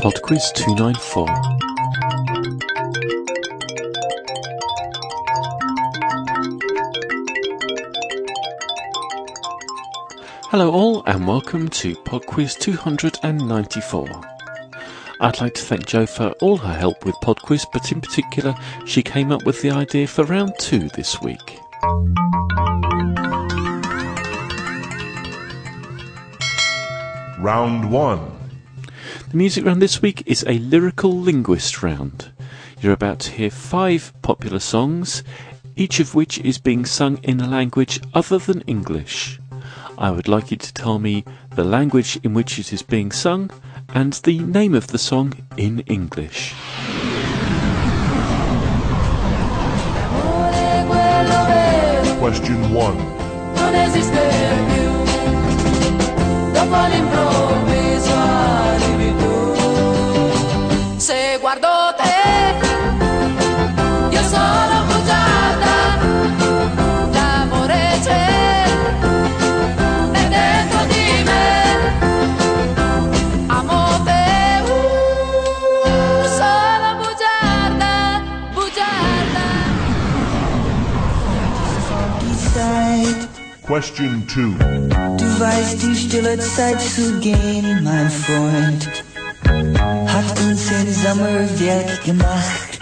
Podquiz 294. Hello, all, and welcome to Podquiz 294. I'd like to thank Jo for all her help with Podquiz, but in particular, she came up with the idea for round two this week. Round 1. The music round this week is a lyrical linguist round. You're about to hear five popular songs, each of which is being sung in a language other than English. I would like you to tell me the language in which it is being sung and the name of the song in English. Question 1. Zeit. Question 2. Du weißt, die stille Zeit zu gehen, mein Freund, hat uns in Sommerwerk gemacht.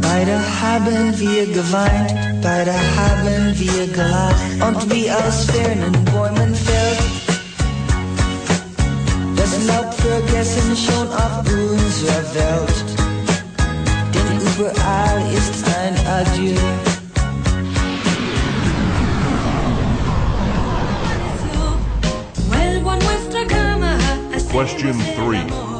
Beide haben wir geweint, beide haben wir gelacht und wie aus fernen Bäumen fällt das Laub vergessen schon auf unserer Welt. Denn überall ist ein Adieu. Question 3.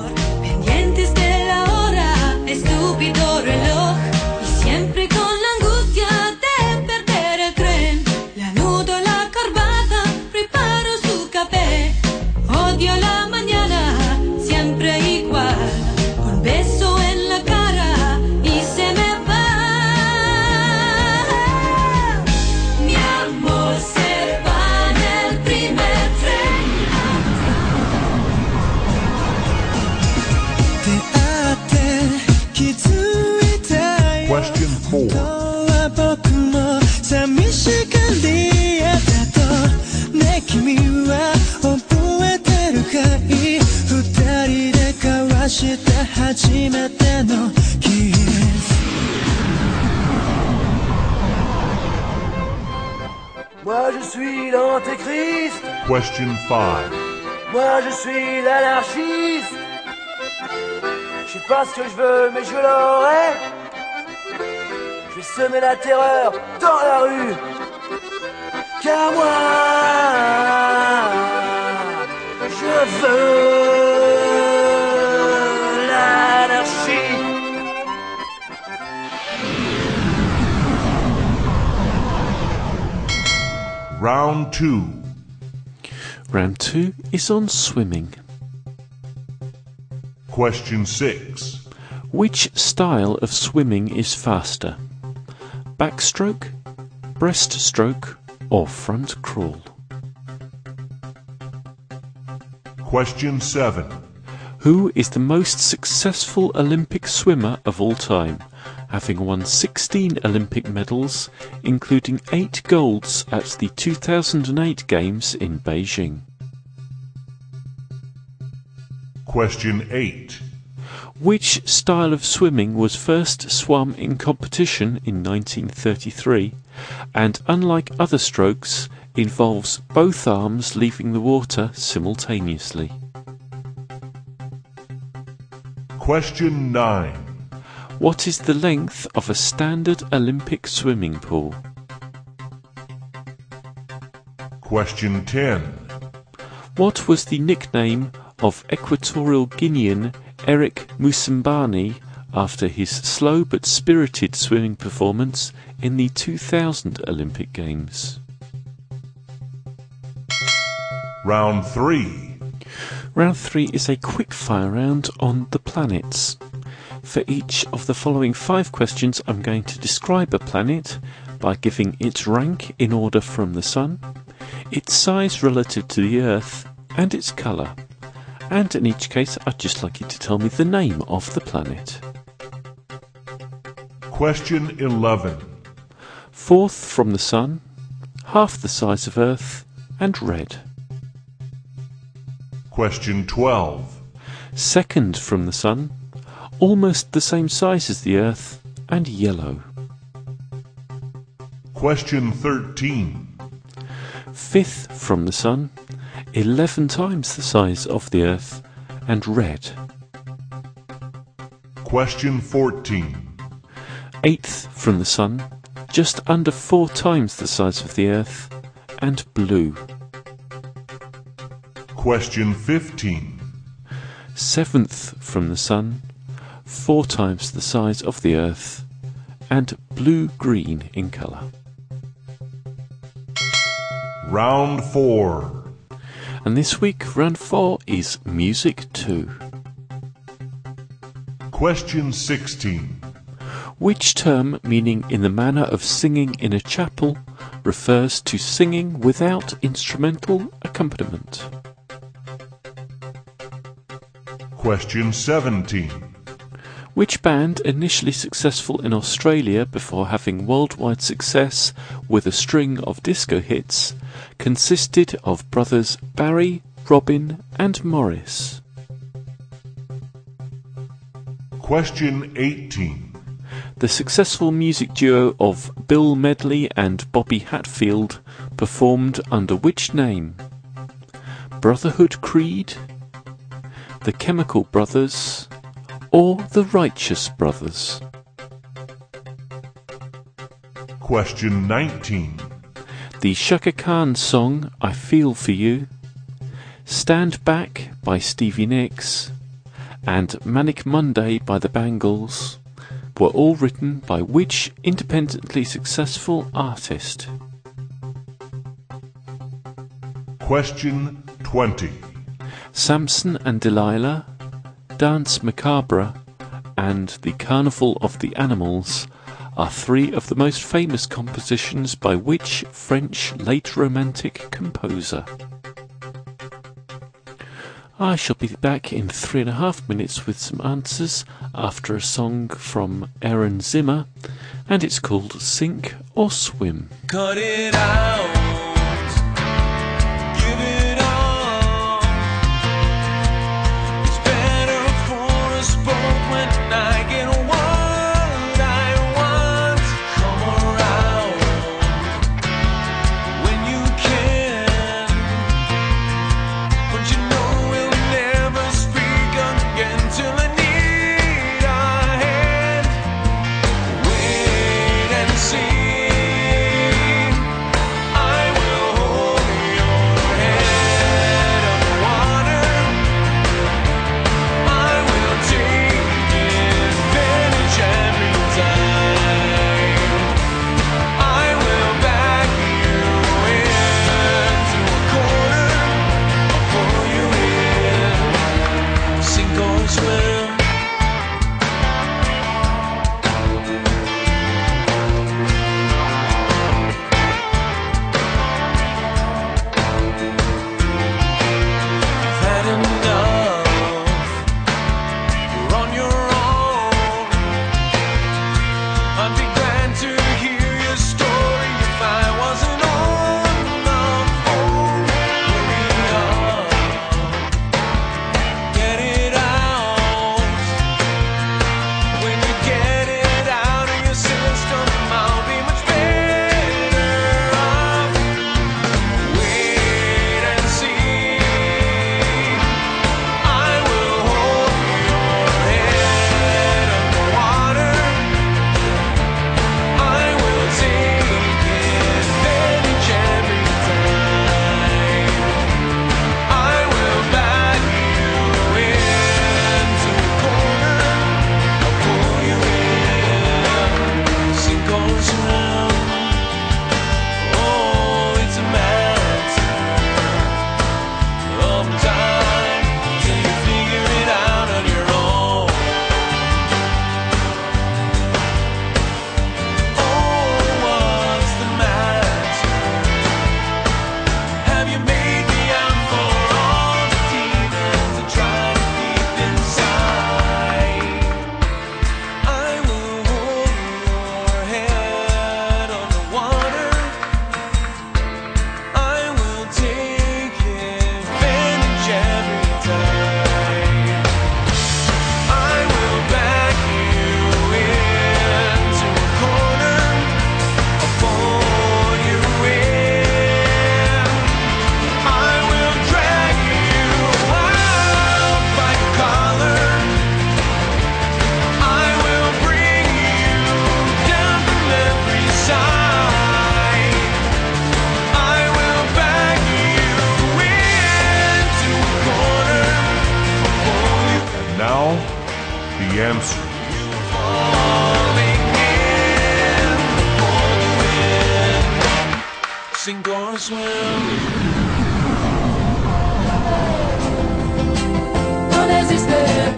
Moi je suis l'antéchrist, Question 5. moi je suis l'anarchiste. Je sais pas ce que je veux, mais je l'aurai. Je vais semer la terreur dans la rue. Car moi, je veux Round 2. Round two is on swimming. Question 6. Which style of swimming is faster? Backstroke, breaststroke, or front crawl? Question 7. Who is the most successful Olympic swimmer of all time, having won 16 Olympic medals, including 8 golds at the 2008 Games in Beijing? Question 8. Which style of swimming was first swum in competition in 1933 and, unlike other strokes, involves both arms leaving the water simultaneously? Question 9. What is the length of a standard Olympic swimming pool? Question 10. What was the nickname of Equatorial Guinean Eric Moussambani after his slow but spirited swimming performance in the 2000 Olympic Games? Round 3. Round 3 is a quick fire round on the planets. For each of the following five questions, I'm going to describe a planet by giving its rank in order from the Sun, its size relative to the Earth, and its colour. And in each case, I'd just like you to tell me the name of the planet. Question 11. Fourth from the Sun, half the size of Earth, and red. Question 12. Second from the Sun, almost the same size as the Earth, and yellow. Question 13. Fifth from the Sun, eleven times the size of the Earth, and red. Question 14. Eighth from the Sun, just under four times the size of the Earth, and blue. Question 15. Seventh from the Sun, four times the size of the Earth, and blue green in colour. Round 4. And this week, round four is Music 2. Question 16. Which term, meaning in the manner of singing in a chapel, refers to singing without instrumental accompaniment? Question 17. Which band, initially successful in Australia before having worldwide success with a string of disco hits, consisted of brothers Barry, Robin, and Maurice? Question 18. The successful music duo of Bill Medley and Bobby Hatfield performed under which name? Brotherhood Creed, the Chemical Brothers, or the Righteous Brothers? Question 19. The Chaka Khan song I Feel For You, Stand Back by Stevie Nicks, and Manic Monday by the Bangles were all written by which independently successful artist? Question 20. Samson and Delilah, Danse Macabre, and The Carnival of the Animals are three of the most famous compositions by which French late Romantic composer? I shall be back in three and a half minutes with some answers after a song from Aaron Zimmer, and it's called Sink or Swim. Cut it out.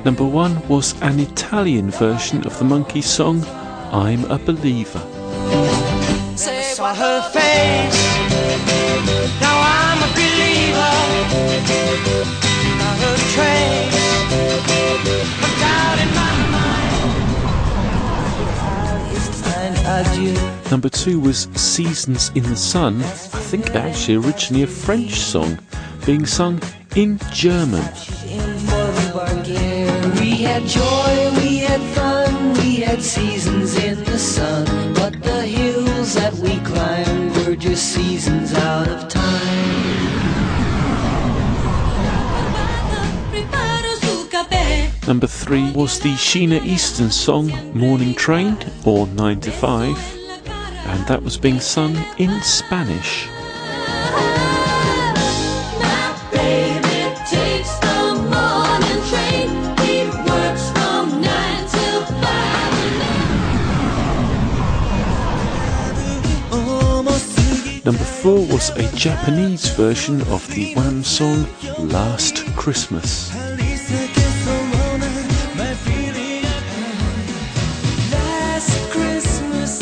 Number one was an Italian version of the Monkees song I'm a Believer. Saw her face. Now I'm a believer. Not a trace doubt in my mind. Number two was Seasons in the Sun, I think actually originally a French song, being sung in German. Had joy, we had fun, we had seasons in the sun. But the hills that we climbed were just seasons out of time. Number three was the Sheena Easton song Morning Train or 9 to 5, and that was being sung in Spanish. Number four was a Japanese version of the Wham song Last Christmas. Last Christmas,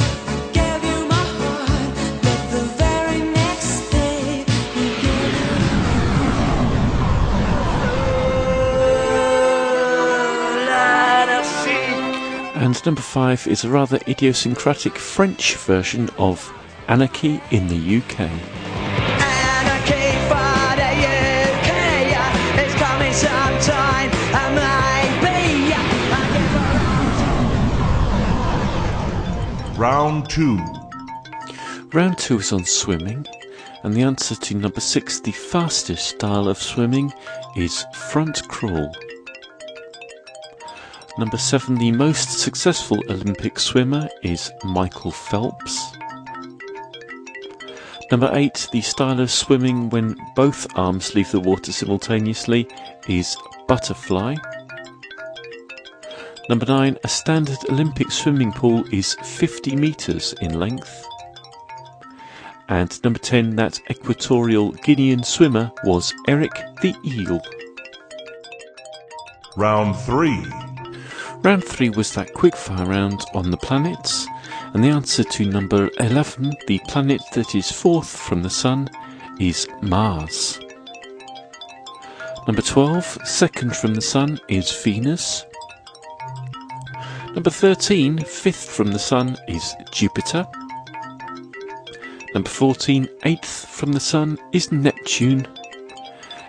gave you my heart, but the very next day you gave it And number five is a rather idiosyncratic French version of Anarchy in the UK. Anarchy for the UK, it's coming sometime, and maybe I give Round 2. Round two is on swimming, and the answer to number six, the fastest style of swimming, is front crawl. Number seven, the most successful Olympic swimmer is Michael Phelps. Number eight, the style of swimming when both arms leave the water simultaneously is butterfly. Number nine, a standard Olympic swimming pool is 50 metres in length. And number 10, that equatorial Guinean swimmer was Eric the Eel. Round 3. Round 3 was that quickfire round on the planets, and the answer to number 11, the planet that is fourth from the Sun, is Mars. Number 12, second from the Sun, is Venus. Number 13, fifth from the Sun, is Jupiter. Number 14, eighth from the Sun, is Neptune.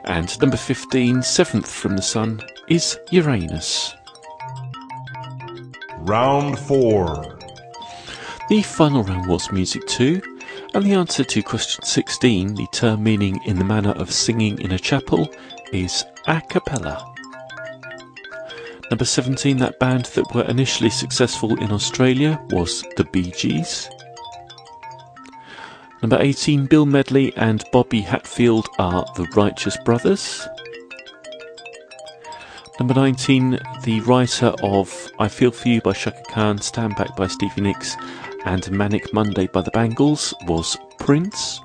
And number 15, seventh from the Sun, is Uranus. Round 4. The final round was Music 2, and the answer to question 16, the term meaning in the manner of singing in a chapel, is a cappella. Number 17, that band that were initially successful in Australia was the Bee Gees. Number 18, Bill Medley and Bobby Hatfield are the Righteous Brothers. Number 19, the writer of I Feel For You by Chaka Khan, Stand Back by Stevie Nicks, and Manic Monday by the Bangles was Prince.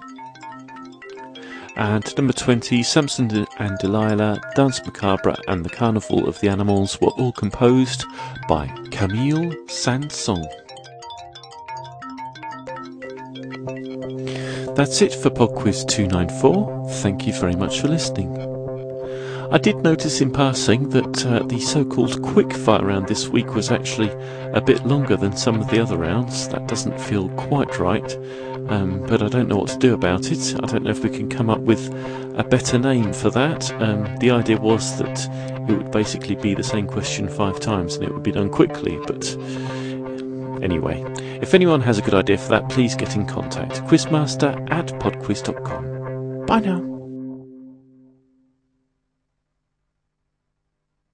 And number 20, Samson and Delilah, Danse Macabre, and The Carnival of the Animals were all composed by Camille Saint-Saëns. That's it for Pod Quiz 294. Thank you very much for listening. I did notice in passing that uh, the so-called quick fire round this week was actually a bit longer than some of the other rounds. That doesn't feel quite right, um, but I don't know what to do about it. I don't know if we can come up with a better name for that. Um, the idea was that it would basically be the same question five times and it would be done quickly, but anyway, if anyone has a good idea for that, please get in contact. Quizmaster at podquiz.com. Bye now.